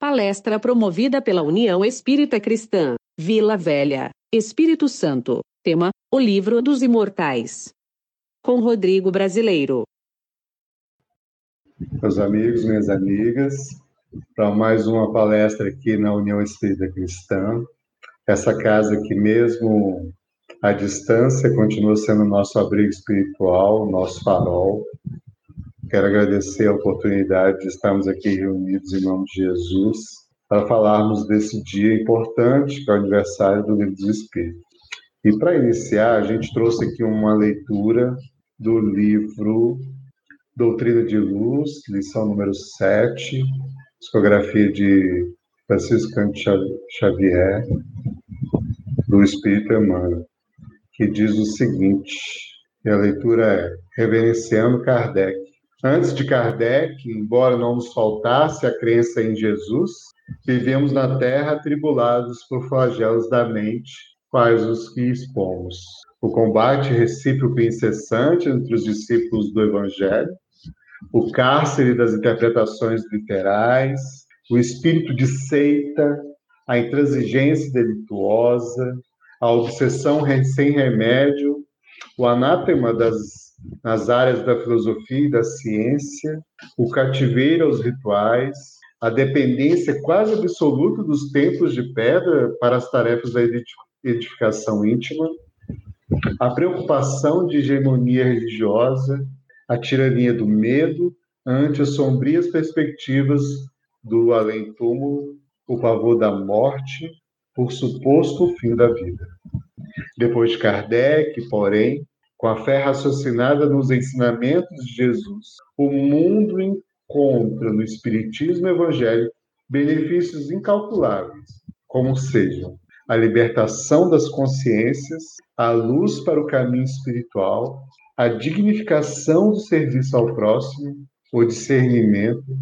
Palestra promovida pela União Espírita Cristã, Vila Velha, Espírito Santo. Tema: O Livro dos Imortais. Com Rodrigo Brasileiro. Meus amigos, minhas amigas, para mais uma palestra aqui na União Espírita Cristã. Essa casa que mesmo à distância continua sendo nosso abrigo espiritual, nosso farol. Quero agradecer a oportunidade de estarmos aqui reunidos em nome de Jesus para falarmos desse dia importante, que é o aniversário do Livro dos Espíritos. E para iniciar, a gente trouxe aqui uma leitura do livro Doutrina de Luz, lição número 7, psicografia de Francisco Cante Xavier, do Espírito Emmanuel, que diz o seguinte, e a leitura é Reverenciando Kardec. Antes de Kardec, embora não nos faltasse a crença em Jesus, vivemos na Terra atribulados por flagelos da mente, quais os que expomos. O combate recíproco e incessante entre os discípulos do Evangelho, o cárcere das interpretações literais, o espírito de seita, a intransigência delituosa, a obsessão sem remédio, o anátema das, nas áreas da filosofia e da ciência, o cativeiro aos rituais, a dependência quase absoluta dos templos de pedra para as tarefas da edificação íntima, a preocupação de hegemonia religiosa, a tirania do medo ante as sombrias perspectivas do além-túmulo, o pavor da morte por suposto fim da vida. Depois de Kardec, porém, com a fé raciocinada nos ensinamentos de Jesus, o mundo encontra no Espiritismo evangélico benefícios incalculáveis, como sejam a libertação das consciências, a luz para o caminho espiritual, a dignificação do serviço ao próximo, o discernimento,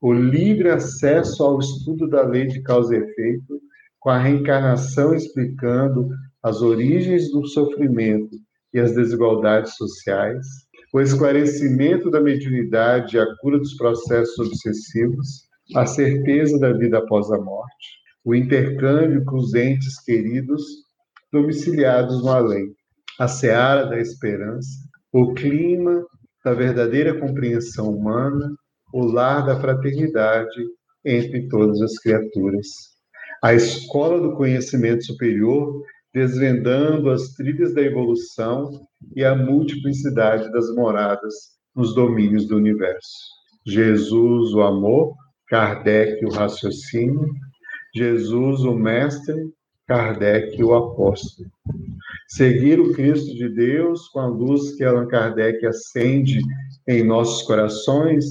o livre acesso ao estudo da lei de causa e efeito, com a reencarnação explicando as origens do sofrimento e as desigualdades sociais, o esclarecimento da mediunidade e a cura dos processos obsessivos, a certeza da vida após a morte, o intercâmbio com os entes queridos domiciliados no além, a seara da esperança, o clima da verdadeira compreensão humana, o lar da fraternidade entre todas as criaturas. A escola do conhecimento superior, desvendando as trilhas da evolução e a multiplicidade das moradas nos domínios do universo. Jesus, o amor, Kardec, o raciocínio, Jesus, o mestre, Kardec, o apóstolo. Seguir o Cristo de Deus com a luz que Allan Kardec acende em nossos corações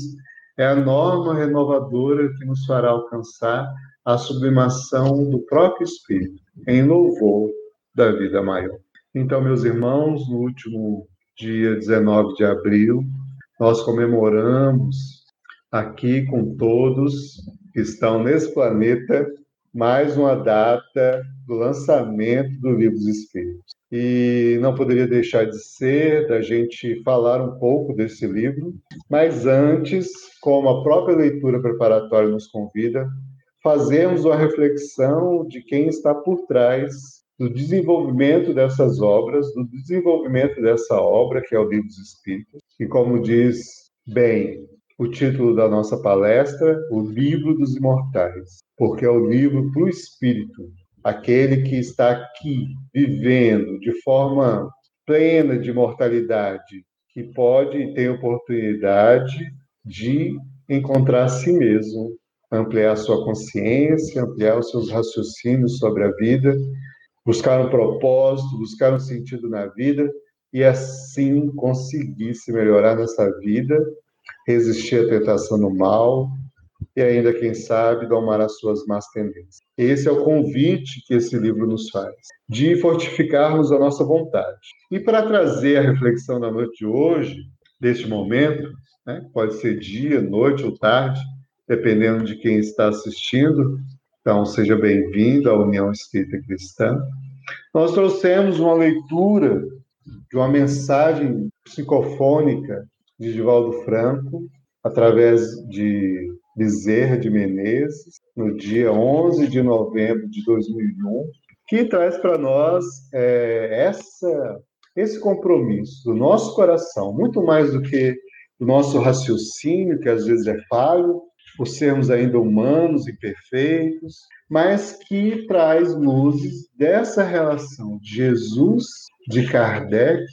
é a norma renovadora que nos fará alcançar a sublimação do próprio Espírito em louvor da vida maior. Então, meus irmãos, no último dia 19 de abril, nós comemoramos aqui com todos que estão nesse planeta mais uma data do lançamento do Livro dos Espíritos. E não poderia deixar de ser da gente falar um pouco desse livro, mas antes, como a própria leitura preparatória nos convida, fazemos uma reflexão de quem está por trás do desenvolvimento dessas obras, do desenvolvimento dessa obra, que é o Livro dos Espíritos, e como diz bem o título da nossa palestra, O Livro dos Imortais, porque é o livro para o espírito, aquele que está aqui vivendo de forma plena de mortalidade, que pode e tem oportunidade de encontrar a si mesmo, ampliar sua consciência, ampliar os seus raciocínios sobre a vida, buscar um propósito, buscar um sentido na vida e assim conseguir se melhorar nessa vida resistir à tentação no mal e ainda, quem sabe, domar as suas más tendências. Esse é o convite que esse livro nos faz, de fortificarmos a nossa vontade. E para trazer a reflexão da noite de hoje, deste momento, né, pode ser dia, noite ou tarde, dependendo de quem está assistindo, então seja bem-vindo à União Espírita Cristã. Nós trouxemos uma leitura de uma mensagem psicofônica de Divaldo Franco, através de Bezerra de Menezes, no dia 11 de novembro de 2001, que traz para nós é, essa, esse compromisso do nosso coração, muito mais do que do nosso raciocínio, que às vezes é falho, por sermos ainda humanos e perfeitos, mas que traz luzes dessa relação de Jesus, de Kardec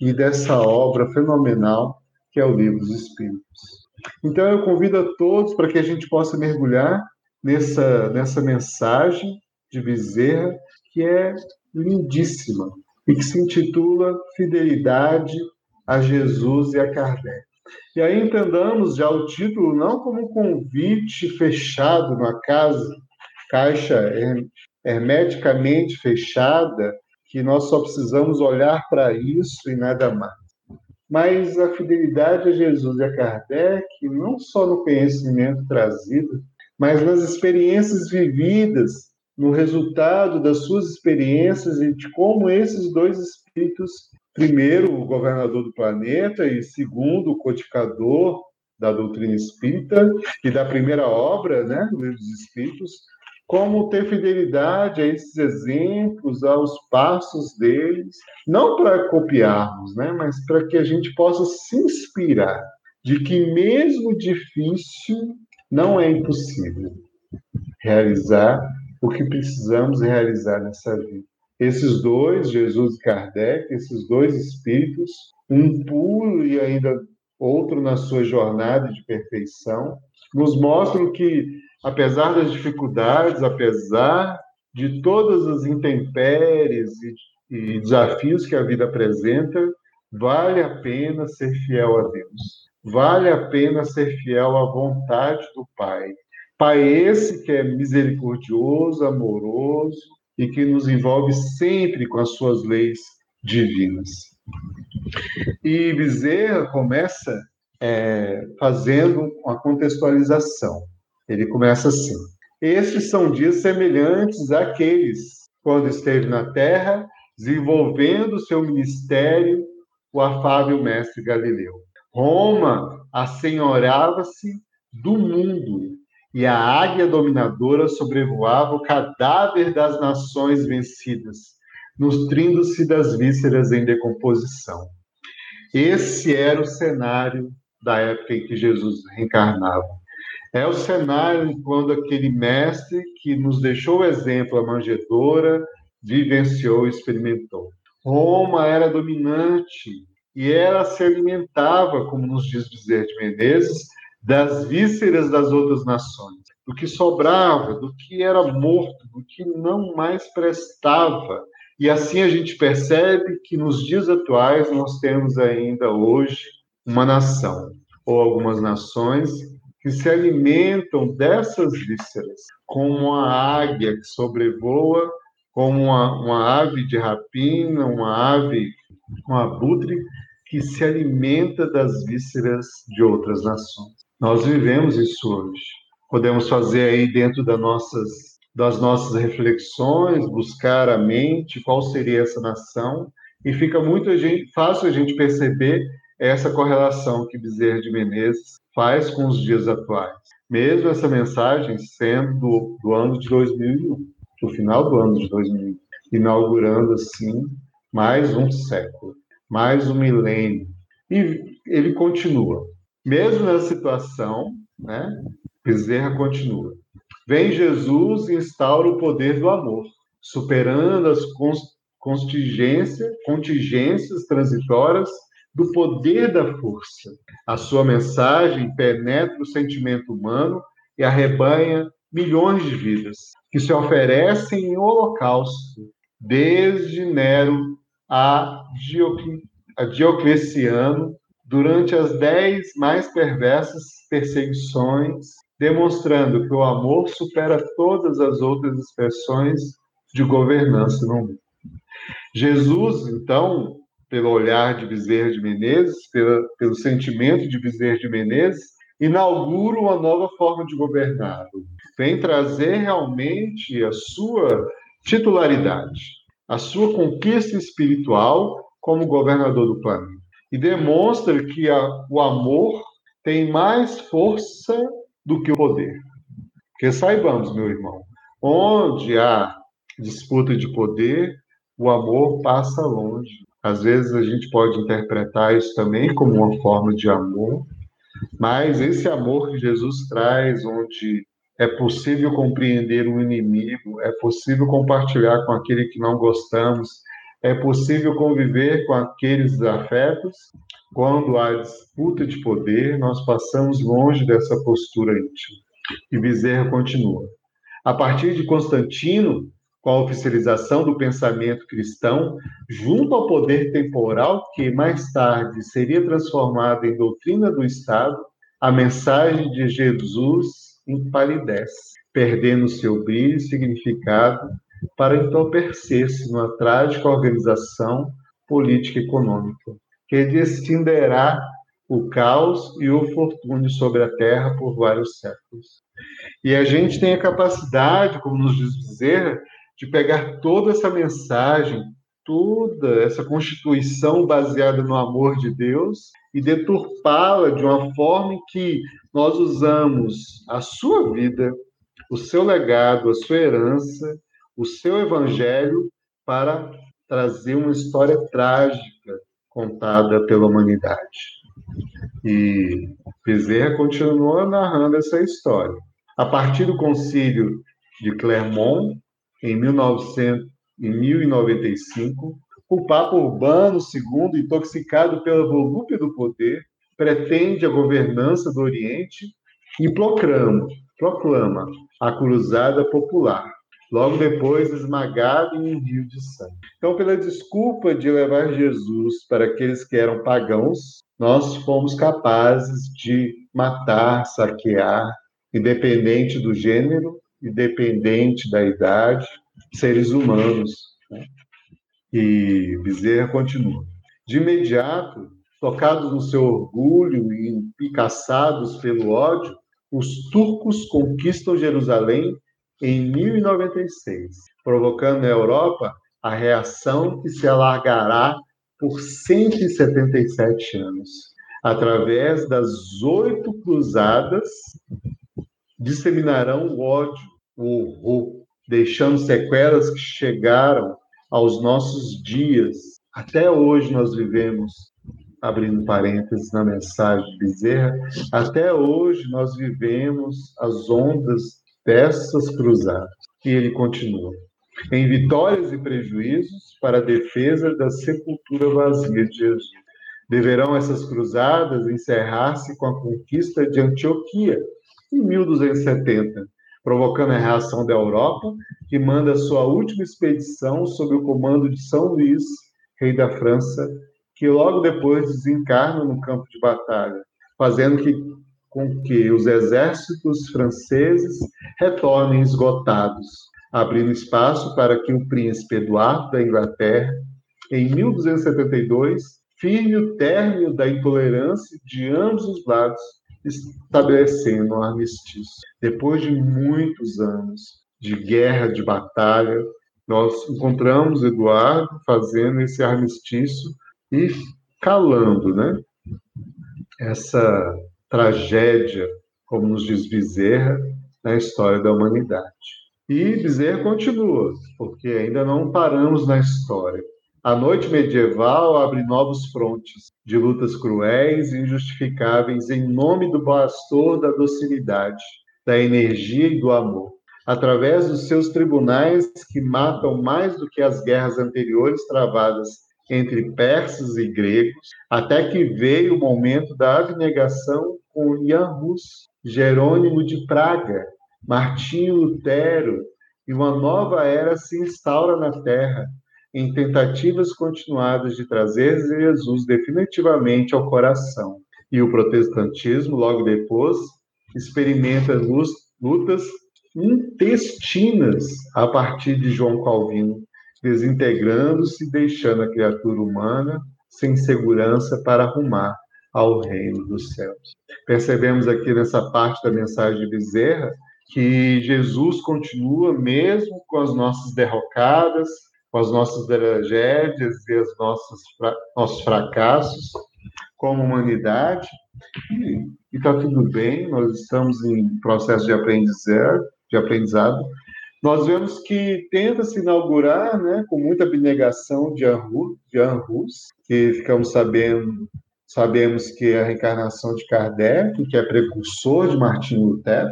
e dessa obra fenomenal que é o Livro dos Espíritos. Então eu convido a todos para que a gente possa mergulhar nessa, nessa mensagem de Bezerra, que é lindíssima e que se intitula Fidelidade a Jesus e a Kardec. E aí entendamos já o título não como um convite fechado numa casa, caixa hermeticamente fechada, que nós só precisamos olhar para isso e nada mais. Mas a fidelidade a Jesus e a Kardec, não só no conhecimento trazido, mas nas experiências vividas, no resultado das suas experiências e de como esses dois espíritos, primeiro o governador do planeta e segundo o codificador da doutrina espírita e da primeira obra, né, do Livro dos Espíritos, como ter fidelidade a esses exemplos, aos passos deles, não para copiarmos, né, mas para que a gente possa se inspirar de que mesmo difícil não é impossível realizar o que precisamos realizar nessa vida. Esses dois, Jesus e Kardec, esses dois espíritos, um puro e ainda outro na sua jornada de perfeição, nos mostram que, apesar das dificuldades, apesar de todas as intempéries e, desafios que a vida apresenta, vale a pena ser fiel a Deus. Vale a pena ser fiel à vontade do Pai. Pai esse que é misericordioso, amoroso e que nos envolve sempre com as suas leis divinas. E Bezerra começa é, fazendo uma contextualização. Ele começa assim: Estes são dias semelhantes àqueles quando esteve na terra, desenvolvendo seu ministério, o afável mestre Galileu. Roma assenhorava-se do mundo e a águia dominadora sobrevoava o cadáver das nações vencidas, nutrindo-se das vísceras em decomposição. Esse era o cenário da época em que Jesus reencarnava. É o cenário quando aquele mestre que nos deixou o exemplo, a manjedoura, vivenciou e experimentou. Roma era dominante e ela se alimentava, como nos diz Bezerra de Menezes, das vísceras das outras nações, do que sobrava, do que era morto, do que não mais prestava. E assim a gente percebe que nos dias atuais nós temos ainda hoje uma nação ou algumas nações que se alimentam dessas vísceras, como a águia que sobrevoa, como uma, uma ave de rapina, uma ave, um abutre que se alimenta das vísceras de outras nações. Nós vivemos isso hoje. Podemos fazer aí dentro das nossas, das nossas reflexões, buscar a mente qual seria essa nação, e fica muito fácil a gente perceber essa correlação que Bezerra de Menezes faz com os dias atuais. Mesmo essa mensagem sendo do, do ano de 2001, do final do ano de 2001, inaugurando assim mais um século mais um milênio. E ele continua. Mesmo nessa situação, né, Bezerra continua. Vem Jesus e instaura o poder do amor, superando as contingências, contingências transitórias do poder da força. A sua mensagem penetra o sentimento humano e arrebanha milhões de vidas que se oferecem em holocausto, desde Nero a Diocleciano durante as dez mais perversas perseguições, demonstrando que o amor supera todas as outras expressões de governança no mundo. Jesus, então, pelo olhar de Bezerra de Menezes, pela, pelo sentimento de Bezerra de Menezes, inaugura uma nova forma de governar. Vem trazer realmente a sua titularidade a sua conquista espiritual como governador do planeta. E demonstra que a, o amor tem mais força do que o poder. Porque saibamos, meu irmão, onde há disputa de poder, o amor passa longe. Às vezes a gente pode interpretar isso também como uma forma de amor, mas esse amor que Jesus traz, onde é possível compreender o inimigo, é possível compartilhar com aquele que não gostamos, é possível conviver com aqueles afetos. Quando há disputa de poder, nós passamos longe dessa postura íntima. E Bezerra continua. A partir de Constantino, com a oficialização do pensamento cristão, junto ao poder temporal que mais tarde seria transformado em doutrina do Estado, a mensagem de Jesus empalidece, perdendo seu brilho e significado para entorpecer-se numa trágica organização política econômica, que destinderá o caos e o fortúnio sobre a terra por vários séculos. E a gente tem a capacidade, como nos diz dizer, de pegar toda essa mensagem, toda essa constituição baseada no amor de Deus e deturpá-la de uma forma em que nós usamos a sua vida, o seu legado, a sua herança, o seu evangelho para trazer uma história trágica contada pela humanidade. E Bezerra continua narrando essa história. A partir do concílio de Clermont, em, 1900, em 1095, o Papa Urbano II, intoxicado pela volúpia do poder, pretende a governança do Oriente e proclama, proclama a cruzada popular, logo depois esmagado em um rio de sangue. Então, pela desculpa de levar Jesus para aqueles que eram pagãos, nós fomos capazes de matar, saquear, independente do gênero, independente da idade, seres humanos. Né? E Bezerra continua. De imediato, tocados no seu orgulho e empicaçados pelo ódio, os turcos conquistam Jerusalém em 1096, provocando na Europa a reação que se alargará por 177 anos, através das oito cruzadas disseminarão o ódio, o horror, deixando sequelas que chegaram aos nossos dias. Até hoje nós vivemos, abrindo parênteses na mensagem de Bezerra, até hoje nós vivemos as ondas dessas cruzadas. E ele continua. Em vitórias e prejuízos para a defesa da sepultura vazia de Jesus. Deverão essas cruzadas encerrar-se com a conquista de Antioquia, em 1270, provocando a reação da Europa, que manda sua última expedição sob o comando de São Luís, rei da França, que logo depois desencarna no campo de batalha, fazendo que, com que os exércitos franceses retornem esgotados, abrindo espaço para que o príncipe Eduardo da Inglaterra, em 1272, firme o término da intolerância de ambos os lados estabelecendo um armistício. Depois de muitos anos de guerra, de batalha, nós encontramos Eduardo fazendo esse armistício e calando, né? Essa tragédia, como nos diz Bezerra, na história da humanidade. E Bezerra continua, porque ainda não paramos na história. A noite medieval abre novos frontes de lutas cruéis e injustificáveis em nome do pastor da docilidade, da energia e do amor. Através dos seus tribunais que matam mais do que as guerras anteriores travadas entre persas e gregos, até que veio o momento da abnegação com Jan Hus, Jerônimo de Praga, Martinho Lutero, e uma nova era se instaura na Terra, em tentativas continuadas de trazer Jesus definitivamente ao coração. E o protestantismo, logo depois, experimenta lutas intestinas a partir de João Calvino, desintegrando-se e deixando a criatura humana sem segurança para arrumar ao reino dos céus. Percebemos aqui nessa parte da mensagem de Bezerra que Jesus continua mesmo com as nossas derrocadas, com as nossas tragédias e os nossos, nossos fracassos como humanidade, E está tudo bem, nós estamos em processo de aprendizado, de aprendizado. Nós vemos que tenta se inaugurar, né, com muita abnegação de Anhus, que ficamos sabendo, sabemos que é a reencarnação de Kardec, que é precursor de Martinho Lutero,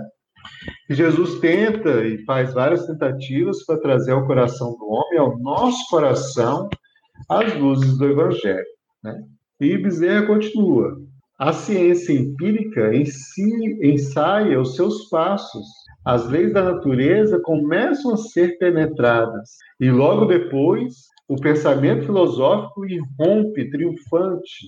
Jesus tenta e faz várias tentativas para trazer ao coração do homem, ao nosso coração, as luzes do Evangelho. Né? E Bezerra continua. A ciência empírica em si ensaia os seus passos. As leis da natureza começam a ser penetradas. E logo depois, o pensamento filosófico irrompe triunfante,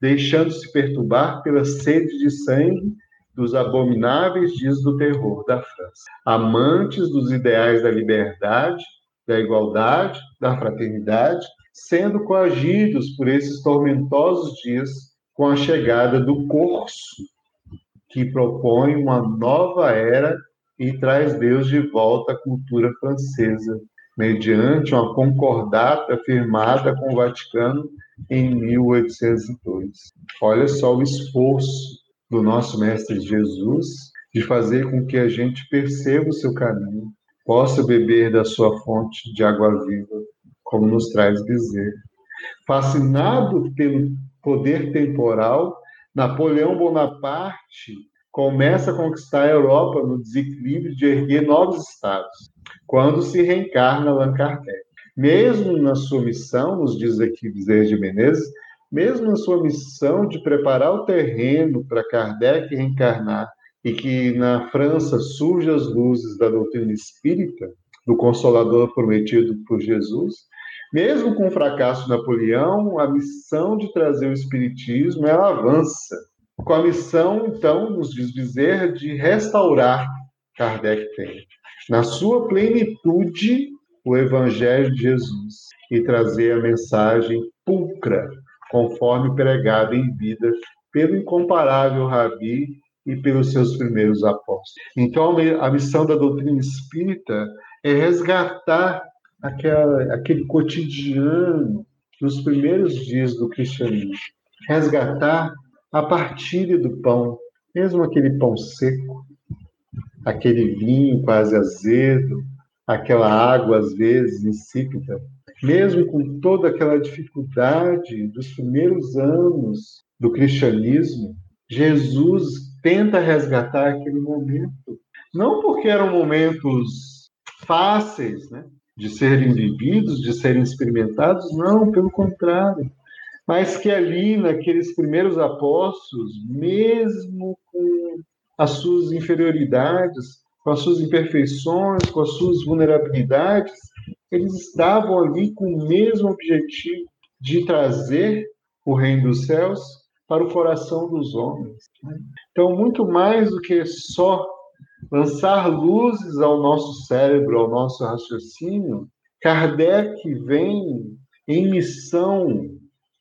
deixando-se perturbar pela sede de sangue dos abomináveis dias do terror da França. Amantes dos ideais da liberdade, da igualdade, da fraternidade, sendo coagidos por esses tormentosos dias com a chegada do curso, que propõe uma nova era e traz Deus de volta à cultura francesa, mediante uma concordata firmada com o Vaticano em 1802. Olha só o esforço do nosso Mestre Jesus de fazer com que a gente perceba o seu caminho, possa beber da sua fonte de água viva como nos traz dizer. Fascinado pelo poder temporal, Napoleão Bonaparte começa a conquistar a Europa no desequilíbrio de erguer novos estados, quando se reencarna Allan Kardec. Mesmo na sua missão, nos diz aqui Bezerra de Menezes, mesmo na sua missão de preparar o terreno para Kardec reencarnar e que na França surjam as luzes da doutrina espírita, do Consolador prometido por Jesus, mesmo com o fracasso de Napoleão, a missão de trazer o Espiritismo ela avança. Com a missão, então, nos diz Bezerra, de restaurar Kardec tem, na sua plenitude, o Evangelho de Jesus e trazer a mensagem pulcra, conforme pregada em vida pelo incomparável Rabi e pelos seus primeiros apóstolos. Então, a missão da doutrina espírita é resgatar aquela, aquele cotidiano dos primeiros dias do cristianismo. Resgatar a partilha do pão, mesmo aquele pão seco, aquele vinho quase azedo, aquela água às vezes insípida, mesmo com toda aquela dificuldade dos primeiros anos do cristianismo, Jesus tenta resgatar aquele momento. Não porque eram momentos fáceis, né? de serem vividos, de serem experimentados, não, pelo contrário. Mas que ali, naqueles primeiros apóstolos, mesmo com as suas inferioridades, com as suas imperfeições, com as suas vulnerabilidades, eles estavam ali com o mesmo objetivo de trazer o reino dos céus para o coração dos homens. Então, muito mais do que só lançar luzes ao nosso cérebro, ao nosso raciocínio, Kardec vem em missão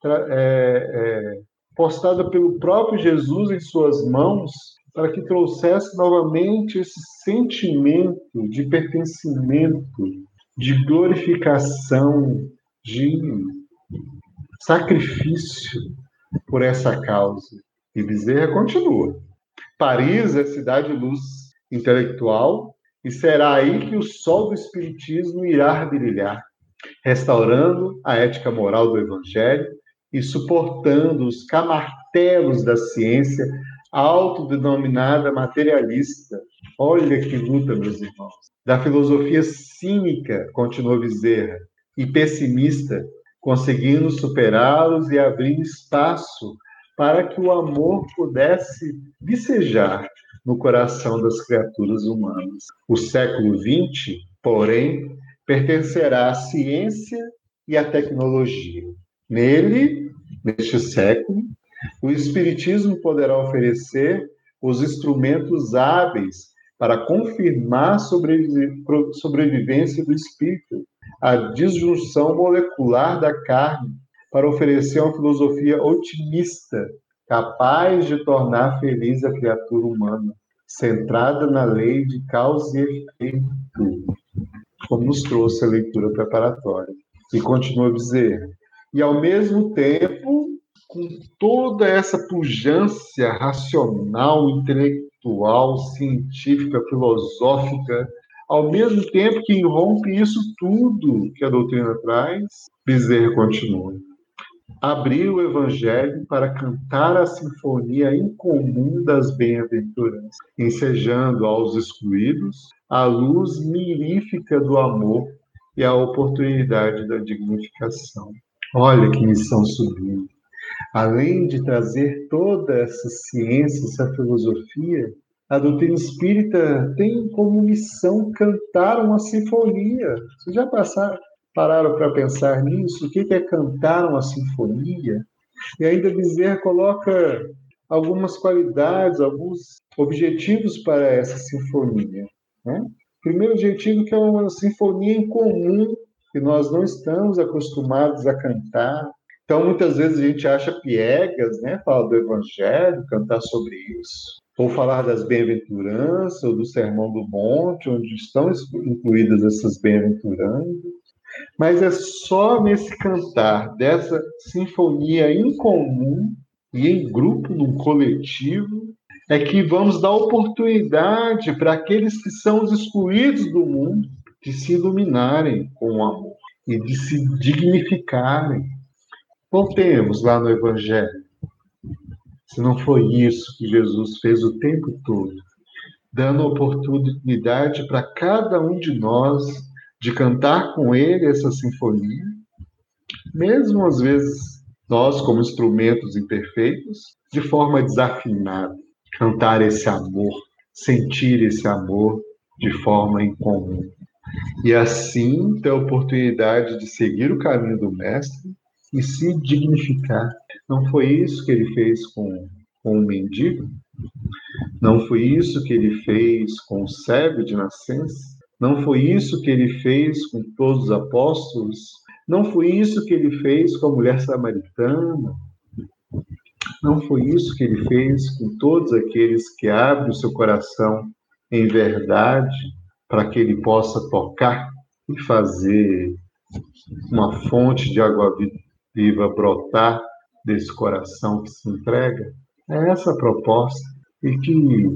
é, é, postada pelo próprio Jesus em suas mãos para que trouxesse novamente esse sentimento de pertencimento, de glorificação, de sacrifício por essa causa. E Bezerra continua. Paris é cidade luz intelectual, e será aí que o sol do Espiritismo irá brilhar, restaurando a ética moral do Evangelho e suportando os camartelos da ciência autodenominada materialista. Olha que luta, meus irmãos. Da filosofia cínica, continuou Bezerra, e pessimista, conseguindo superá-los e abrir espaço para que o amor pudesse vicejar no coração das criaturas humanas. O século XX, porém, pertencerá à ciência e à tecnologia. Nele, neste século, o Espiritismo poderá oferecer os instrumentos hábeis para confirmar a sobrevivência do espírito, a disjunção molecular da carne, para oferecer uma filosofia otimista capaz de tornar feliz a criatura humana, centrada na lei de causa e efeito, como nos trouxe a leitura preparatória. E continua a dizer, e ao mesmo tempo com toda essa pujança racional, intelectual, científica, filosófica, ao mesmo tempo que irrompe isso tudo que a doutrina traz, Bezerra continua. Abriu o evangelho para cantar a sinfonia incomum das bem-aventuranças, ensejando aos excluídos a luz mirífica do amor e a oportunidade da dignificação. Olha que missão sublime. Além de trazer toda essa ciência, essa filosofia, a doutrina espírita tem como missão cantar uma sinfonia. Vocês já passaram, pararam para pensar nisso? O que é cantar uma sinfonia? E ainda Bezerra coloca algumas qualidades, alguns objetivos para essa sinfonia. Né? Primeiro objetivo que é uma sinfonia em comum, que nós não estamos acostumados a cantar. Então, muitas vezes a gente acha piegas, né? Falar do Evangelho, cantar sobre isso ou falar das bem-aventuranças, ou do Sermão do Monte, onde estão incluídas essas bem-aventuranças, mas é só nesse cantar dessa sinfonia em comum e em grupo, num coletivo, é que vamos dar oportunidade para aqueles que são os excluídos do mundo de se iluminarem com o amor e de se dignificarem. Voltemos lá no Evangelho se não foi isso que Jesus fez o tempo todo, dando oportunidade para cada um de nós de cantar com ele essa sinfonia, mesmo às vezes nós, como instrumentos imperfeitos, de forma desafinada, cantar esse amor, sentir esse amor de forma incomum. E assim ter a oportunidade de seguir o caminho do Mestre e se dignificar. Não foi isso que ele fez com, com o mendigo? Não foi isso que ele fez com o cego de nascença? Não foi isso que ele fez com todos os apóstolos? Não foi isso que ele fez com a mulher samaritana? Não foi isso que ele fez com todos aqueles que abrem o seu coração em verdade para que ele possa tocar e fazer uma fonte de água viva brotar desse coração que se entrega? É essa a proposta. E que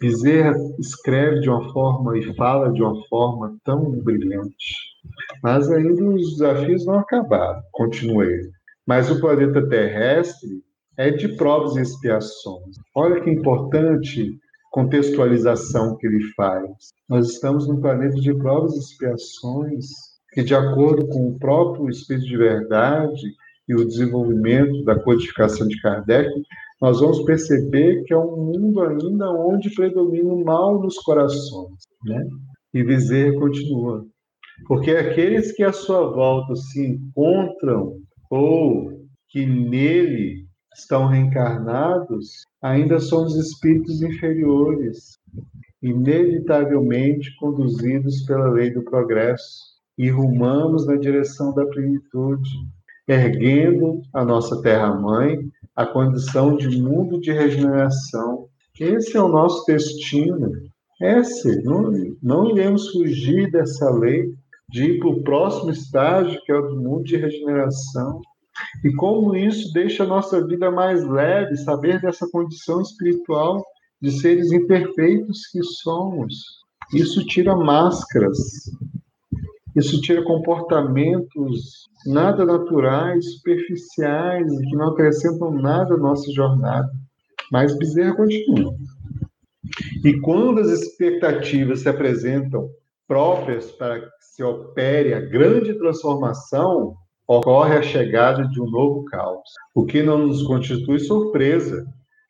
Bezerra escreve de uma forma e fala de uma forma tão brilhante. Mas ainda os desafios não acabaram, continuei. Mas o planeta terrestre é de provas e expiações. Olha que importante contextualização que ele faz. Nós estamos num planeta de provas e expiações que, de acordo com o próprio Espírito de Verdade e o desenvolvimento da codificação de Kardec, nós vamos perceber que é um mundo ainda onde predomina o mal nos corações. Né? E Bezerra continua. Porque aqueles que à sua volta se encontram ou que nele estão reencarnados ainda são os espíritos inferiores, inevitavelmente conduzidos pela lei do progresso e rumamos na direção da plenitude, erguendo a nossa terra-mãe a condição de mundo de regeneração. Esse é o nosso destino. Esse, não, não iremos fugir dessa lei de ir para o próximo estágio, que é o do mundo de regeneração. E como isso deixa a nossa vida mais leve, saber dessa condição espiritual de seres imperfeitos que somos. Isso tira máscaras, isso tira comportamentos nada naturais, superficiais que não acrescentam nada à nossa jornada. Mas Bezerra continua. E quando as expectativas se apresentam próprias para que se opere a grande transformação, ocorre a chegada de um novo caos, o que não nos constitui surpresa,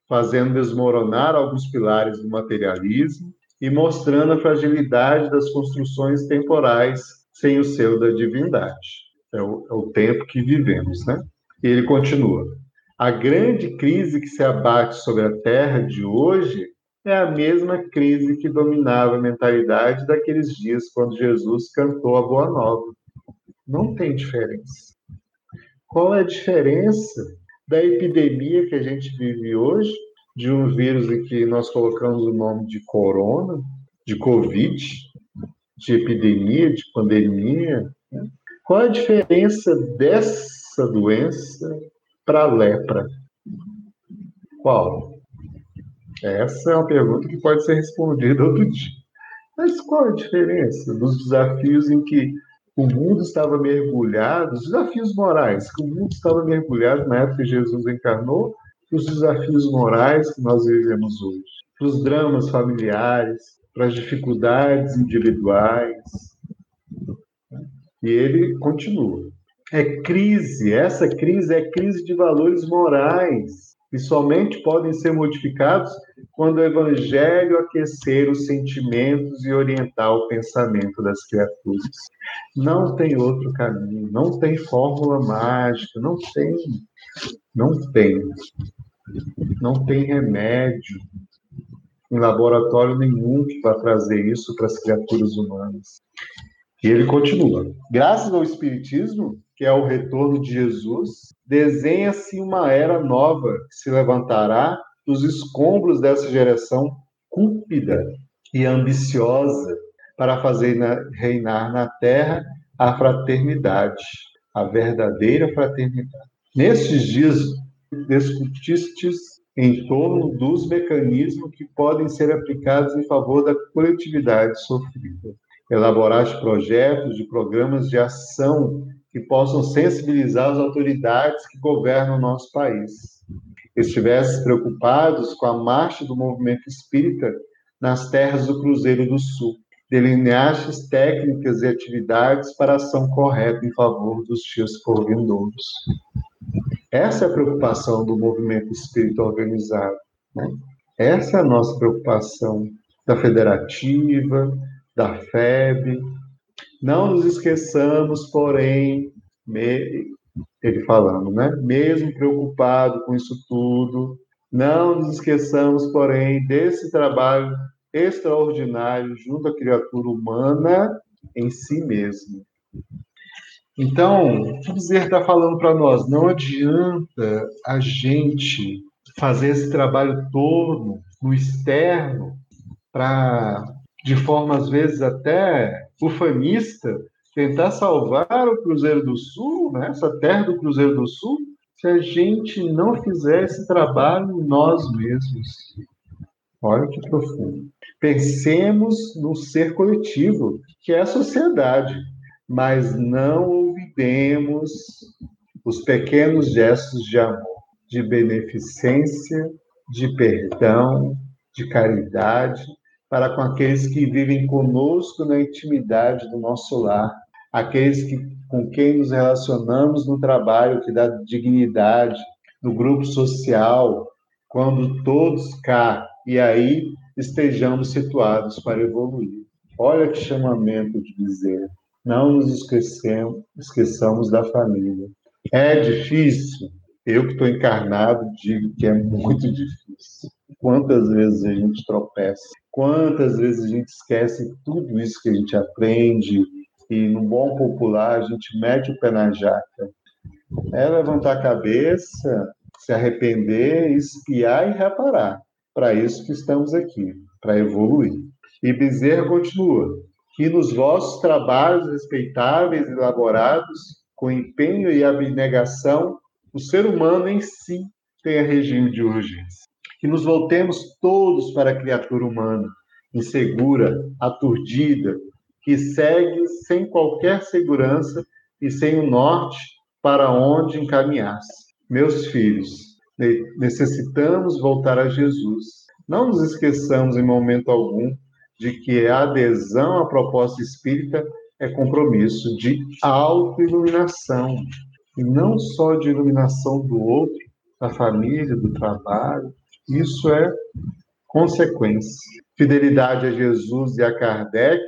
fazendo desmoronar alguns pilares do materialismo e mostrando a fragilidade das construções temporais sem o selo da divindade. É o, é o tempo que vivemos, né? E ele continua. A grande crise que se abate sobre a Terra de hoje é a mesma crise que dominava a mentalidade daqueles dias quando Jesus cantou a Boa Nova. Não tem diferença. Qual é a diferença da epidemia que a gente vive hoje, de um vírus em que nós colocamos o nome de corona, de Covid, de epidemia, de pandemia. Né? Qual a diferença dessa doença para a lepra? Qual? Essa é uma pergunta que pode ser respondida outro dia. Mas qual a diferença dos desafios em que o mundo estava mergulhado, os desafios morais, que o mundo estava mergulhado na época que Jesus encarnou, os desafios morais que nós vivemos hoje, os dramas familiares, para as dificuldades individuais. E ele continua. É crise, essa crise é crise de valores morais, que somente podem ser modificados quando o evangelho aquecer os sentimentos e orientar o pensamento das criaturas. Não tem outro caminho, não tem fórmula mágica, não tem, não tem, não tem remédio em laboratório nenhum que vá trazer isso para as criaturas humanas. E ele continua. Graças ao Espiritismo, que é o retorno de Jesus, desenha-se uma era nova que se levantará dos escombros dessa geração cúpida e ambiciosa para fazer reinar na terra a fraternidade, a verdadeira fraternidade. Nestes dias, discutistes em torno dos mecanismos que podem ser aplicados em favor da coletividade sofrida. Elaboraste projetos de programas de ação que possam sensibilizar as autoridades que governam o nosso país estivessem preocupados com a marcha do movimento espírita nas terras do Cruzeiro do Sul. Delineastes técnicas e atividades para ação correta em favor dos dias por vindouros. Essa é a preocupação do movimento espírita organizado. Né? Essa é a nossa preocupação da federativa, da FEB. Não nos esqueçamos, porém, ele falando, né? Mesmo preocupado com isso tudo, não nos esqueçamos, porém, desse trabalho extraordinário junto à criatura humana em si mesmo. Então, o que dizer está falando para nós? Não adianta a gente fazer esse trabalho todo no externo para, de forma às vezes até ufanista, tentar salvar o Cruzeiro do Sul, né, essa terra do Cruzeiro do Sul, se a gente não fizer esse trabalho nós mesmos. Olha que profundo. Pensemos no ser coletivo, que é a sociedade, mas não olvidemos os pequenos gestos de amor, de beneficência, de perdão, de caridade, para com aqueles que vivem conosco na intimidade do nosso lar, aqueles que, com quem nos relacionamos no trabalho que dá dignidade, no grupo social, quando todos cá e aí estejamos situados para evoluir. Olha que chamamento de dizer. Não nos esquecemos, esqueçamos da família. É difícil. Eu que estou encarnado digo que é muito difícil. Quantas vezes a gente tropeça? Quantas vezes a gente esquece tudo isso que a gente aprende, e no bom popular a gente mete o pé na jaca. É levantar a cabeça, se arrepender, espiar e reparar. Para isso que estamos aqui, para evoluir. E Bezerra continua: que nos vossos trabalhos respeitáveis e elaborados, com empenho e abnegação, o ser humano em si tenha regime de urgência. Que nos voltemos todos para a criatura humana, insegura, aturdida, que segue sem qualquer segurança e sem o norte para onde encaminhar-se. Meus filhos, necessitamos voltar a Jesus. Não nos esqueçamos em momento algum de que a adesão à proposta espírita é compromisso de autoiluminação, e não só de iluminação do outro, da família, do trabalho. Isso é consequência. Fidelidade a Jesus e a Kardec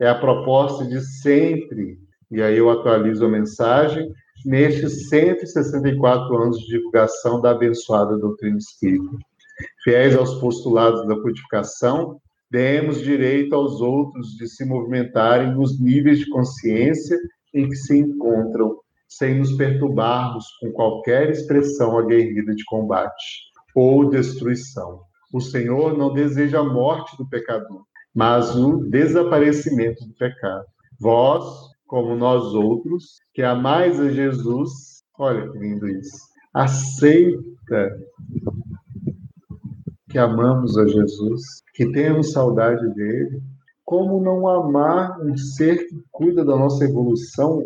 é a proposta de sempre, e aí eu atualizo a mensagem, nestes 164 anos de divulgação da abençoada doutrina espírita. Fiéis aos postulados da codificação, demos direito aos outros de se movimentarem nos níveis de consciência em que se encontram, sem nos perturbarmos com qualquer expressão aguerrida de combate ou destruição. O Senhor não deseja a morte do pecador, mas o desaparecimento do pecado. Vós, como nós outros, que amais a Jesus, olha que lindo isso, aceita que amamos a Jesus, que temos saudade dele. Como não amar um ser que cuida da nossa evolução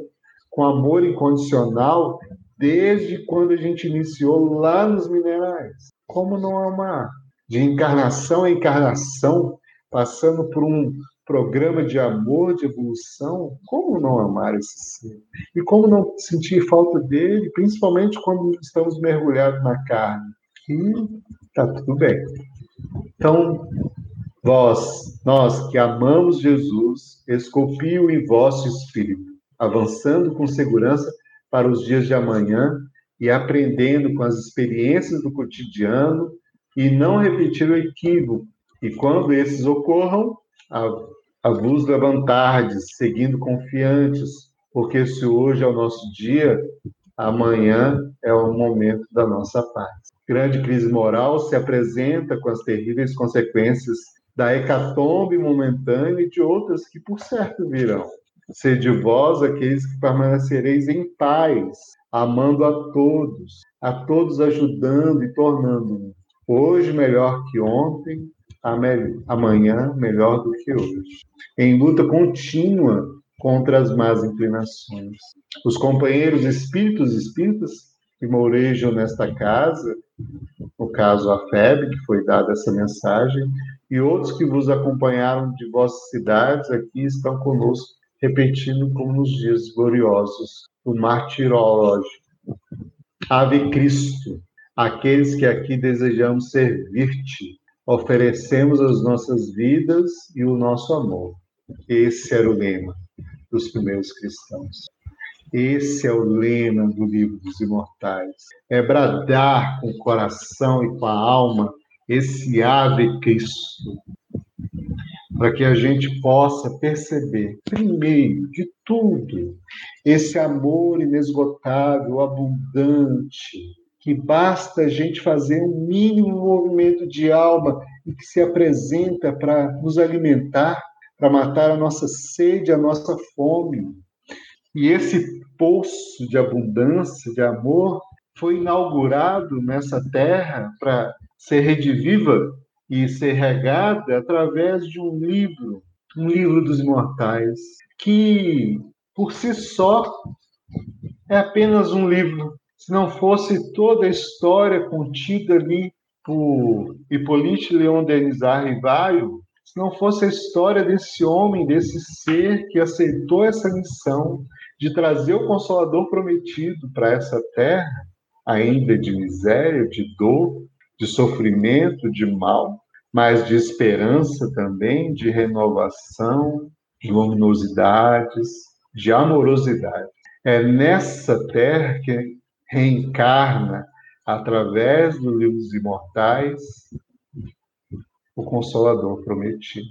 com amor incondicional desde quando a gente iniciou lá nos minerais? Como não amar? De encarnação em encarnação, passando por um programa de amor, de evolução, como não amar esse ser? E como não sentir falta dele, principalmente quando estamos mergulhados na carne? E tá tudo bem. Então, vós, nós que amamos Jesus, esculpiu em vosso espírito, avançando com segurança para os dias de amanhã e aprendendo com as experiências do cotidiano e não repetir o equívoco. E quando esses ocorram, a, a vos levantardes, seguindo confiantes, porque se hoje é o nosso dia, amanhã é o momento da nossa paz. Grande crise moral se apresenta com as terríveis consequências da hecatombe momentânea e de outras que por certo virão. Sede vós aqueles que permanecereis em paz, amando a todos, a todos ajudando e tornando hoje melhor que ontem, amanhã melhor do que hoje. Em luta contínua contra as más inclinações. Os companheiros espíritos espíritas que mourejam nesta casa, no caso a FEB, que foi dada essa mensagem, e outros que vos acompanharam de vossas cidades aqui estão conosco, repetindo como nos dias gloriosos do martirológico. Ave Cristo, aqueles que aqui desejamos servir-te, oferecemos as nossas vidas e o nosso amor. Esse era o lema dos primeiros cristãos. Esse é o lema do livro dos imortais. É bradar com o coração e com a alma esse Ave Cristo, para que a gente possa perceber, primeiro de tudo, esse amor inesgotável, abundante, que basta a gente fazer um mínimo movimento de alma e que se apresenta para nos alimentar, para matar a nossa sede, a nossa fome. E esse poço de abundância, de amor, foi inaugurado nessa terra para ser rediviva e ser regada através de um livro, um livro dos imortais, que por si só é apenas um livro, se não fosse toda a história contida ali por Hippolyte Leon Denis Rivaio, se não fosse a história desse homem, desse ser que aceitou essa missão de trazer o Consolador prometido para essa terra, ainda de miséria, de dor, de sofrimento, de mal, mas de esperança também, de renovação, de luminosidades, de amorosidade. É nessa terra que reencarna através do livro dos imortais o Consolador prometido.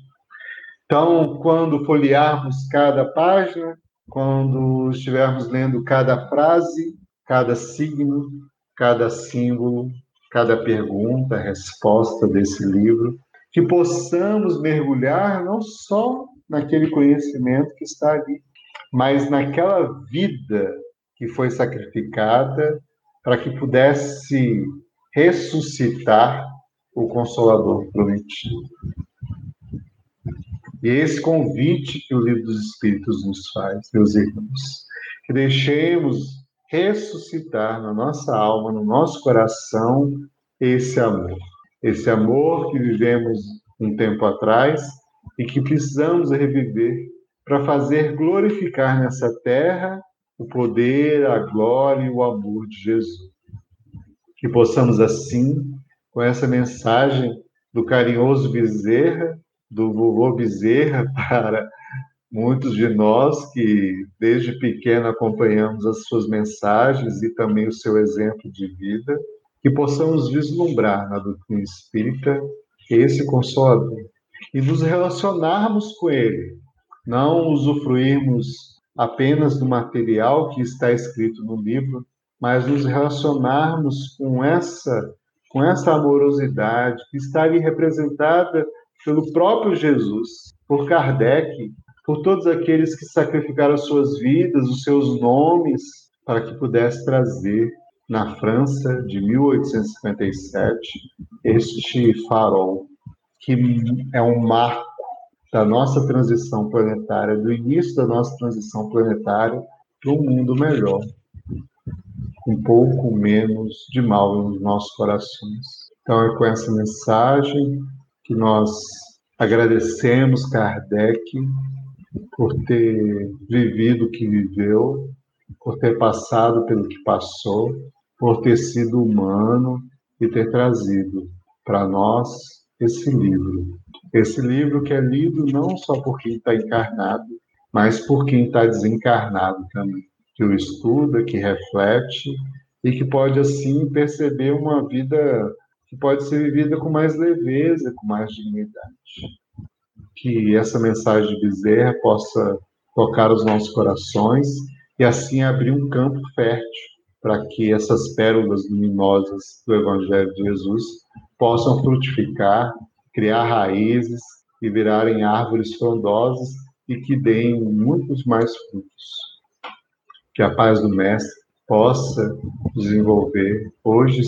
Então, quando folhearmos cada página, quando estivermos lendo cada frase, cada signo, cada símbolo, cada pergunta, resposta desse livro, que possamos mergulhar não só naquele conhecimento que está ali, mas naquela vida que foi sacrificada para que pudesse ressuscitar o Consolador prometido. E esse convite que o Livro dos Espíritos nos faz, meus irmãos, que deixemos ressuscitar na nossa alma, no nosso coração, esse amor. Esse amor que vivemos um tempo atrás e que precisamos reviver para fazer glorificar nessa terra o poder, a glória e o amor de Jesus. Que possamos, assim, com essa mensagem do carinhoso Bezerra, do vovô Bezerra, para muitos de nós que desde pequeno acompanhamos as suas mensagens e também o seu exemplo de vida, que possamos vislumbrar na doutrina espírita esse consolador e nos relacionarmos com ele, não usufruirmos apenas do material que está escrito no livro, mas nos relacionarmos com essa com essa amorosidade que está ali representada pelo próprio Jesus, por Kardec, por todos aqueles que sacrificaram suas vidas, os seus nomes, para que pudesse trazer na França de 1857, este farol, que é um marco da nossa transição planetária, do início da nossa transição planetária para um mundo melhor, um pouco menos de mal nos nossos corações. Então é com essa mensagem que nós agradecemos Kardec por ter vivido o que viveu, por ter passado pelo que passou, por ter sido humano e ter trazido para nós esse livro. Esse livro que é lido não só por quem está encarnado, mas por quem está desencarnado também, que o estuda, que reflete e que pode assim perceber uma vida que pode ser vivida com mais leveza, com mais dignidade. Que essa mensagem de Bezerra possa tocar os nossos corações e assim abrir um campo fértil para que essas pérolas luminosas do Evangelho de Jesus possam frutificar, criar raízes e virarem árvores frondosas e que deem muitos mais frutos. Que a paz do Mestre possa desenvolver hoje